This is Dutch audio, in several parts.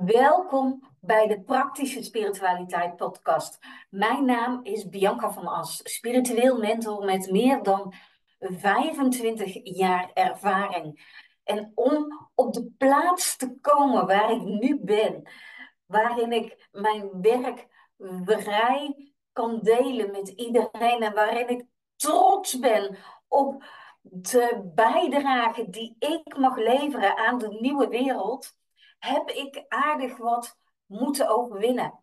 Welkom bij de Praktische Spiritualiteit podcast. Mijn naam is Bianca van As, spiritueel mentor met meer dan 25 jaar ervaring. En om op de plaats te komen waar ik nu ben, waarin ik mijn werk vrij kan delen met iedereen en waarin ik trots ben op de bijdrage die ik mag leveren aan de nieuwe wereld heb ik aardig wat moeten overwinnen.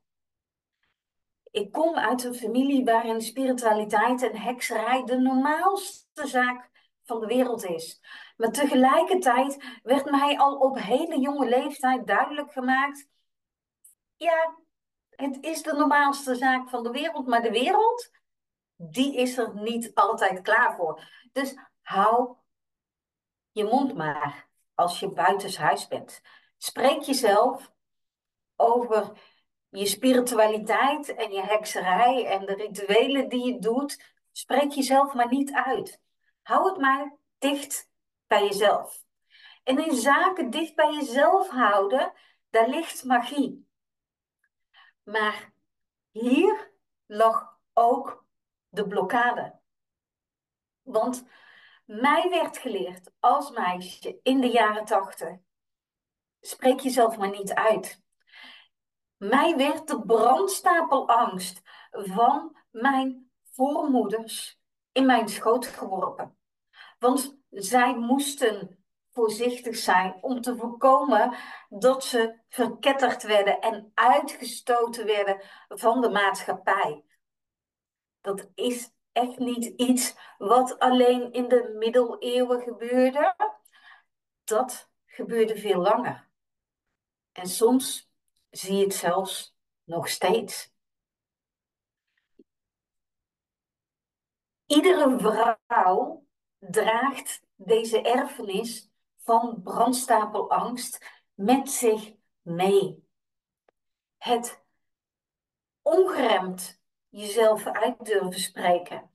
Ik kom uit een familie waarin spiritualiteit en hekserij de normaalste zaak van de wereld is. Maar tegelijkertijd werd mij al op hele jonge leeftijd duidelijk gemaakt: ja, het is de normaalste zaak van de wereld, maar de wereld, die is er niet altijd klaar voor. Dus hou je mond maar als je buitenshuis bent. Spreek jezelf over je spiritualiteit en je hekserij en de rituelen die je doet. Spreek jezelf maar niet uit. Hou het maar dicht bij jezelf. En in zaken dicht bij jezelf houden, daar ligt magie. Maar hier lag ook de blokkade. Want mij werd geleerd als meisje in de jaren tachtig Spreek jezelf maar niet uit. Mij werd de brandstapelangst van mijn voormoeders in mijn schoot geworpen. Want zij moesten voorzichtig zijn om te voorkomen dat ze verketterd werden en uitgestoten werden van de maatschappij. Dat is echt niet iets wat alleen in de middeleeuwen gebeurde. Dat gebeurde veel langer. En soms zie je het zelfs nog steeds. Iedere vrouw draagt deze erfenis van brandstapelangst met zich mee. Het ongeremd jezelf uit durven spreken.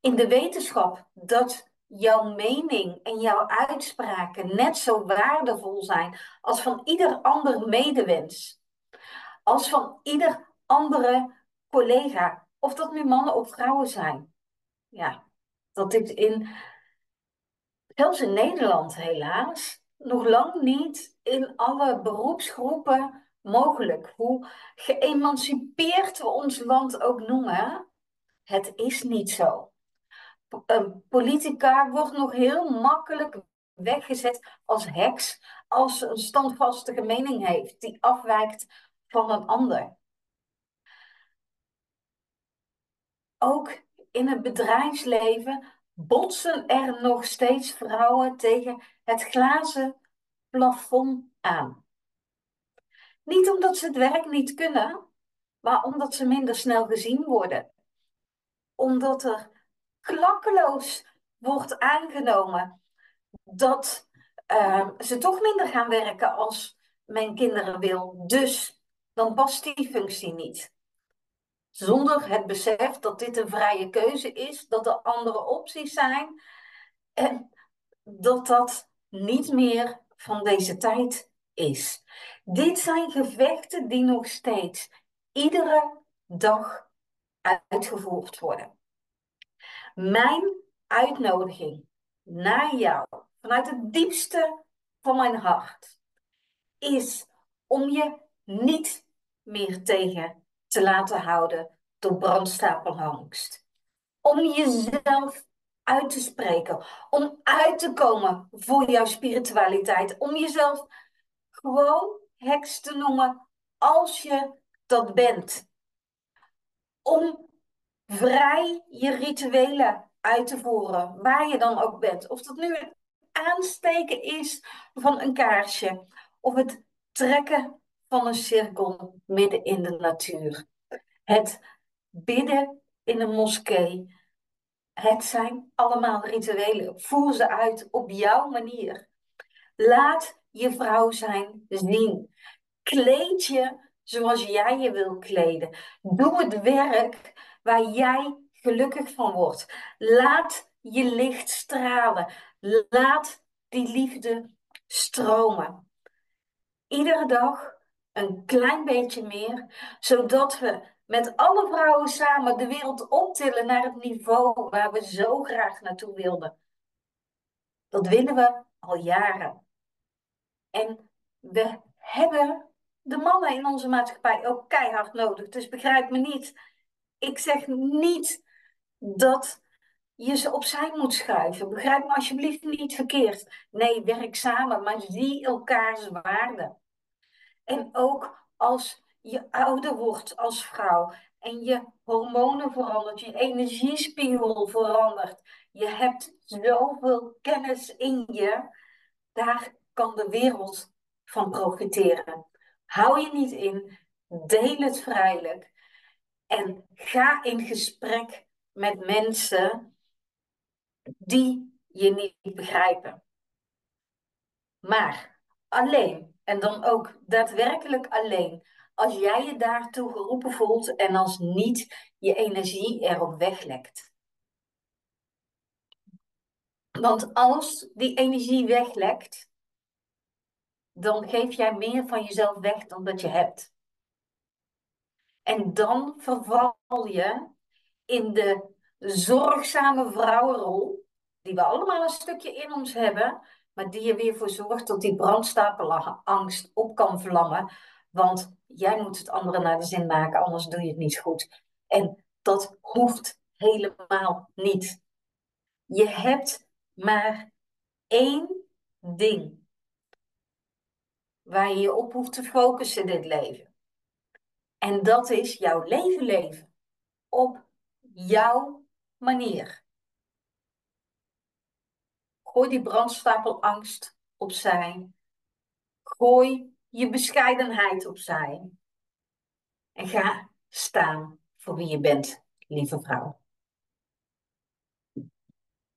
In de wetenschap dat jouw mening en jouw uitspraken net zo waardevol zijn als van ieder ander medewens. Als van ieder andere collega. Of dat nu mannen of vrouwen zijn. Ja, dat dit in, zelfs in Nederland helaas, nog lang niet in alle beroepsgroepen mogelijk. Hoe geëmancipeerd we ons land ook noemen, het is niet zo een politica wordt nog heel makkelijk weggezet als heks als een standvastige mening heeft die afwijkt van een ander. Ook in het bedrijfsleven botsen er nog steeds vrouwen tegen het glazen plafond aan. Niet omdat ze het werk niet kunnen, maar omdat ze minder snel gezien worden. Omdat er klakkeloos wordt aangenomen dat uh, ze toch minder gaan werken als mijn kinderen wil. Dus dan past die functie niet. Zonder het besef dat dit een vrije keuze is, dat er andere opties zijn en dat dat niet meer van deze tijd is. Dit zijn gevechten die nog steeds iedere dag uitgevoerd worden. Mijn uitnodiging naar jou, vanuit het diepste van mijn hart, is om je niet meer tegen te laten houden door brandstapelangst. Om jezelf uit te spreken, om uit te komen voor jouw spiritualiteit, om jezelf gewoon heks te noemen als je dat bent. Om vrij je rituelen uit te voeren, waar je dan ook bent. Of dat nu het aansteken is van een kaarsje, of het trekken van een cirkel midden in de natuur. Het bidden in een moskee. Het zijn allemaal rituelen. Voer ze uit op jouw manier. Laat je vrouw zijn zien. Kleed je zoals jij je wil kleden. Doe het werk waar jij gelukkig van wordt. Laat je licht stralen. Laat die liefde stromen. Iedere dag een klein beetje meer, zodat we met alle vrouwen samen de wereld optillen naar het niveau waar we zo graag naartoe wilden. Dat willen we al jaren. En we hebben de mannen in onze maatschappij ook keihard nodig. Dus begrijp me niet. Ik zeg niet dat je ze opzij moet schuiven. Begrijp me alsjeblieft niet verkeerd. Nee, werk samen, maar zie elkaars waarde. En ook als je ouder wordt als vrouw en je hormonen verandert, je energiespiegel verandert, je hebt zoveel kennis in je, daar kan de wereld van profiteren. Hou je niet in, deel het vrijelijk en ga in gesprek met mensen die je niet begrijpen. Maar alleen, en dan ook daadwerkelijk alleen, als jij je daartoe geroepen voelt en als niet je energie erop weglekt. Want als die energie weglekt, dan geef jij meer van jezelf weg dan dat je hebt. En dan verval je in de zorgzame vrouwenrol, die we allemaal een stukje in ons hebben, maar die er weer voor zorgt dat die brandstapelangst op kan vlammen. Want jij moet het andere naar de zin maken, anders doe je het niet goed. En dat hoeft helemaal niet. Je hebt maar één ding waar je je op hoeft te focussen in dit leven. En dat is jouw leven leven. Op jouw manier. Gooi die brandstapelangst opzij. Gooi je bescheidenheid opzij. En ga staan voor wie je bent, lieve vrouw.